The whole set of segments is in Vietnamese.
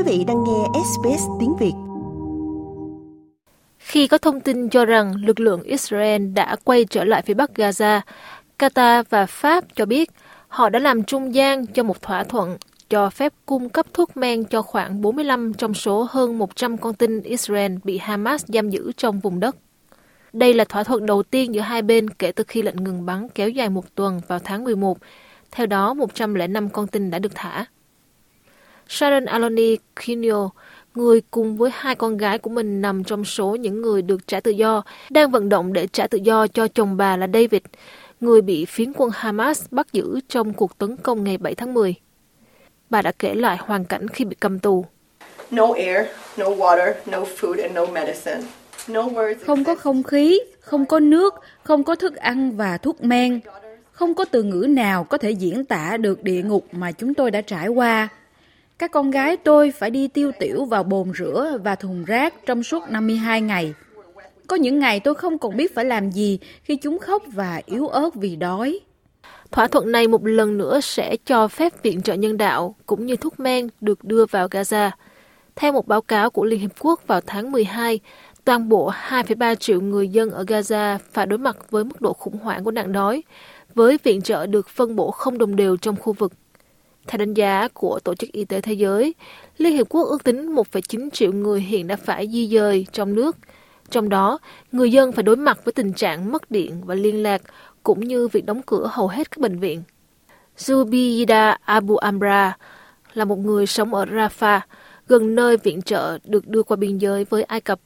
Quý vị đang nghe SBS tiếng Việt. Khi có thông tin cho rằng lực lượng Israel đã quay trở lại phía bắc Gaza, Qatar và Pháp cho biết họ đã làm trung gian cho một thỏa thuận cho phép cung cấp thuốc men cho khoảng 45 trong số hơn 100 con tin Israel bị Hamas giam giữ trong vùng đất. Đây là thỏa thuận đầu tiên giữa hai bên kể từ khi lệnh ngừng bắn kéo dài một tuần vào tháng 11. Theo đó, 105 con tin đã được thả. Sharon Aloni Kinyo, người cùng với hai con gái của mình nằm trong số những người được trả tự do, đang vận động để trả tự do cho chồng bà là David, người bị phiến quân Hamas bắt giữ trong cuộc tấn công ngày 7 tháng 10. Bà đã kể lại hoàn cảnh khi bị cầm tù. No air, no water, no food and no medicine. Không có không khí, không có nước, không có thức ăn và thuốc men. Không có từ ngữ nào có thể diễn tả được địa ngục mà chúng tôi đã trải qua. Các con gái tôi phải đi tiêu tiểu vào bồn rửa và thùng rác trong suốt 52 ngày. Có những ngày tôi không còn biết phải làm gì khi chúng khóc và yếu ớt vì đói. Thỏa thuận này một lần nữa sẽ cho phép viện trợ nhân đạo cũng như thuốc men được đưa vào Gaza. Theo một báo cáo của Liên Hiệp Quốc vào tháng 12, toàn bộ 2,3 triệu người dân ở Gaza phải đối mặt với mức độ khủng hoảng của nạn đói, với viện trợ được phân bổ không đồng đều trong khu vực. Theo đánh giá của Tổ chức Y tế Thế giới, Liên Hiệp Quốc ước tính 1,9 triệu người hiện đã phải di dời trong nước. Trong đó, người dân phải đối mặt với tình trạng mất điện và liên lạc, cũng như việc đóng cửa hầu hết các bệnh viện. Zubida Abu Amra là một người sống ở Rafah, gần nơi viện trợ được đưa qua biên giới với Ai Cập.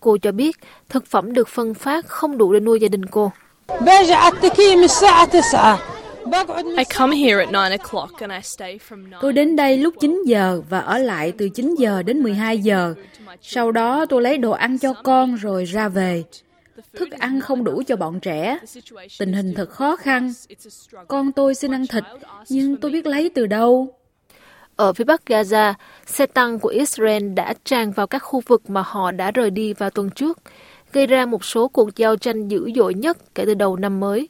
Cô cho biết thực phẩm được phân phát không đủ để nuôi gia đình cô. Tôi đến đây lúc 9 giờ và ở lại từ 9 giờ đến 12 giờ. Sau đó tôi lấy đồ ăn cho con rồi ra về. Thức ăn không đủ cho bọn trẻ. Tình hình thật khó khăn. Con tôi xin ăn thịt, nhưng tôi biết lấy từ đâu. Ở phía bắc Gaza, xe tăng của Israel đã tràn vào các khu vực mà họ đã rời đi vào tuần trước, gây ra một số cuộc giao tranh dữ dội nhất kể từ đầu năm mới.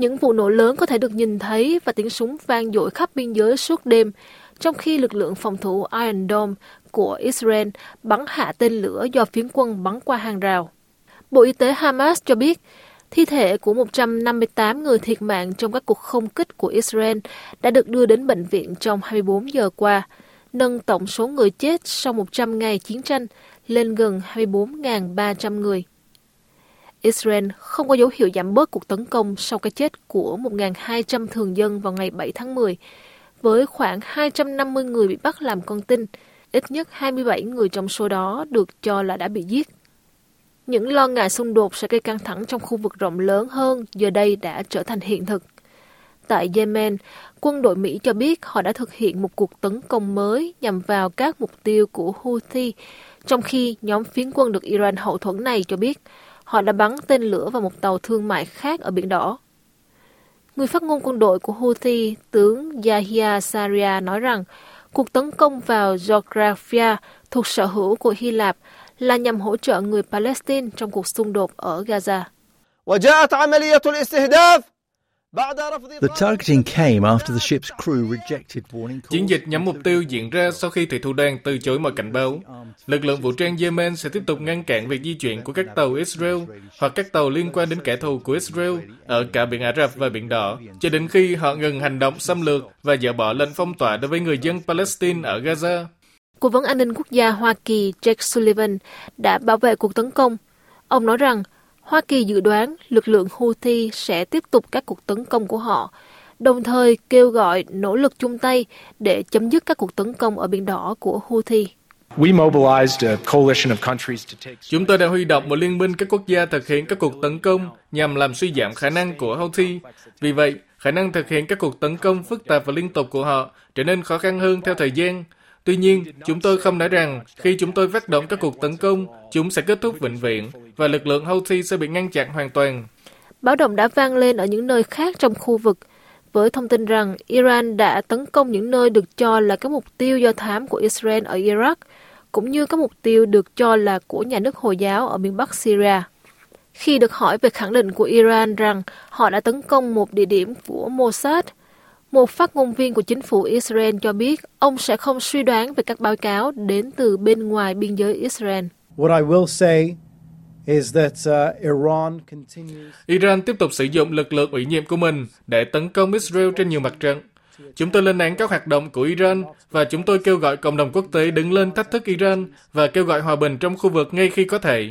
Những vụ nổ lớn có thể được nhìn thấy và tiếng súng vang dội khắp biên giới suốt đêm, trong khi lực lượng phòng thủ Iron Dome của Israel bắn hạ tên lửa do phiến quân bắn qua hàng rào. Bộ Y tế Hamas cho biết, thi thể của 158 người thiệt mạng trong các cuộc không kích của Israel đã được đưa đến bệnh viện trong 24 giờ qua, nâng tổng số người chết sau 100 ngày chiến tranh lên gần 24.300 người. Israel không có dấu hiệu giảm bớt cuộc tấn công sau cái chết của 1.200 thường dân vào ngày 7 tháng 10, với khoảng 250 người bị bắt làm con tin, ít nhất 27 người trong số đó được cho là đã bị giết. Những lo ngại xung đột sẽ gây căng thẳng trong khu vực rộng lớn hơn giờ đây đã trở thành hiện thực. Tại Yemen, quân đội Mỹ cho biết họ đã thực hiện một cuộc tấn công mới nhằm vào các mục tiêu của Houthi, trong khi nhóm phiến quân được Iran hậu thuẫn này cho biết họ đã bắn tên lửa vào một tàu thương mại khác ở Biển Đỏ. Người phát ngôn quân đội của Houthi, tướng Yahya Saria nói rằng cuộc tấn công vào Geographia thuộc sở hữu của Hy Lạp là nhằm hỗ trợ người Palestine trong cuộc xung đột ở Gaza. Chiến dịch nhắm mục tiêu diễn ra sau khi thủy thủ đoàn từ chối mọi cảnh báo. Lực lượng vũ trang Yemen sẽ tiếp tục ngăn cản việc di chuyển của các tàu Israel hoặc các tàu liên quan đến kẻ thù của Israel ở cả biển Ả Rập và biển Đỏ, cho đến khi họ ngừng hành động xâm lược và dỡ bỏ lệnh phong tỏa đối với người dân Palestine ở Gaza. Cố vấn an ninh quốc gia Hoa Kỳ Jake Sullivan đã bảo vệ cuộc tấn công. Ông nói rằng Hoa Kỳ dự đoán lực lượng Houthi sẽ tiếp tục các cuộc tấn công của họ, đồng thời kêu gọi nỗ lực chung tay để chấm dứt các cuộc tấn công ở Biển Đỏ của Houthi. Chúng tôi đã huy động một liên minh các quốc gia thực hiện các cuộc tấn công nhằm làm suy giảm khả năng của Houthi. Vì vậy, khả năng thực hiện các cuộc tấn công phức tạp và liên tục của họ trở nên khó khăn hơn theo thời gian. Tuy nhiên, chúng tôi không nói rằng khi chúng tôi phát động các cuộc tấn công, chúng sẽ kết thúc vĩnh viễn và lực lượng Houthi sẽ bị ngăn chặn hoàn toàn. Báo động đã vang lên ở những nơi khác trong khu vực với thông tin rằng Iran đã tấn công những nơi được cho là các mục tiêu do thám của Israel ở Iraq, cũng như các mục tiêu được cho là của nhà nước Hồi giáo ở miền Bắc Syria. Khi được hỏi về khẳng định của Iran rằng họ đã tấn công một địa điểm của Mossad, một phát ngôn viên của chính phủ Israel cho biết ông sẽ không suy đoán về các báo cáo đến từ bên ngoài biên giới Israel. What I will say is that uh, Iran continues Iran tiếp tục sử dụng lực lượng ủy nhiệm của mình để tấn công Israel trên nhiều mặt trận. Chúng tôi lên án các hoạt động của Iran và chúng tôi kêu gọi cộng đồng quốc tế đứng lên thách thức Iran và kêu gọi hòa bình trong khu vực ngay khi có thể.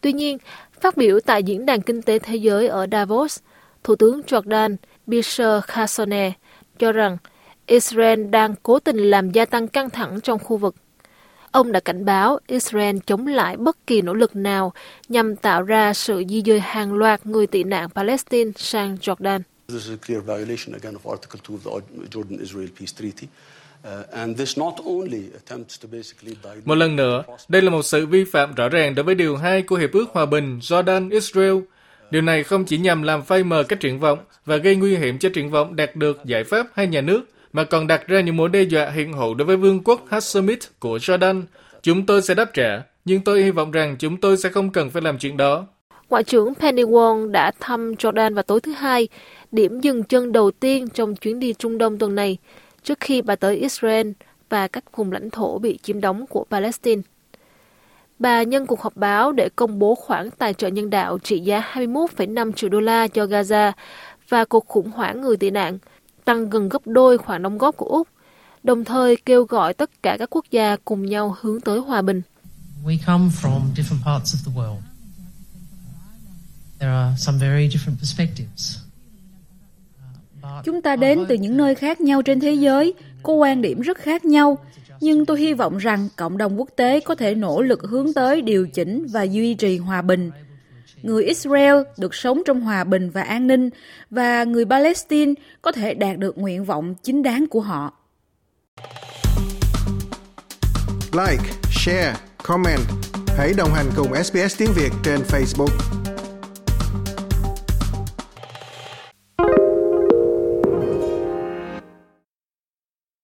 Tuy nhiên, phát biểu tại Diễn đàn Kinh tế Thế giới ở Davos, Thủ tướng Jordan Bisher Khasoneh cho rằng Israel đang cố tình làm gia tăng căng thẳng trong khu vực. Ông đã cảnh báo Israel chống lại bất kỳ nỗ lực nào nhằm tạo ra sự di dời hàng loạt người tị nạn Palestine sang Jordan. This is a clear violation again of Article 2 of the Jordan-Israel Peace Treaty. Uh, and this not only attempts to basically dilute Một lần nữa, đây là một sự vi phạm rõ ràng đối với Điều 2 của Hiệp ước Hòa bình Jordan-Israel. Điều này không chỉ nhằm làm phai mờ các triển vọng và gây nguy hiểm cho triển vọng đạt được giải pháp hay nhà nước, mà còn đặt ra những mối đe dọa hiện hữu đối với vương quốc Hashemite của Jordan. Chúng tôi sẽ đáp trả, nhưng tôi hy vọng rằng chúng tôi sẽ không cần phải làm chuyện đó. Ngoại trưởng Penny Wong đã thăm Jordan vào tối thứ Hai, điểm dừng chân đầu tiên trong chuyến đi Trung Đông tuần này, trước khi bà tới Israel và các vùng lãnh thổ bị chiếm đóng của Palestine. Bà nhân cuộc họp báo để công bố khoản tài trợ nhân đạo trị giá 21,5 triệu đô la cho Gaza và cuộc khủng hoảng người tị nạn, tăng gần gấp đôi khoản đóng góp của Úc, đồng thời kêu gọi tất cả các quốc gia cùng nhau hướng tới hòa bình. We come from different parts of the world. There are some very different perspectives. Chúng ta đến từ những nơi khác nhau trên thế giới, có quan điểm rất khác nhau, nhưng tôi hy vọng rằng cộng đồng quốc tế có thể nỗ lực hướng tới điều chỉnh và duy trì hòa bình. Người Israel được sống trong hòa bình và an ninh và người Palestine có thể đạt được nguyện vọng chính đáng của họ. Like, share, comment. Hãy đồng hành cùng SBS tiếng Việt trên Facebook.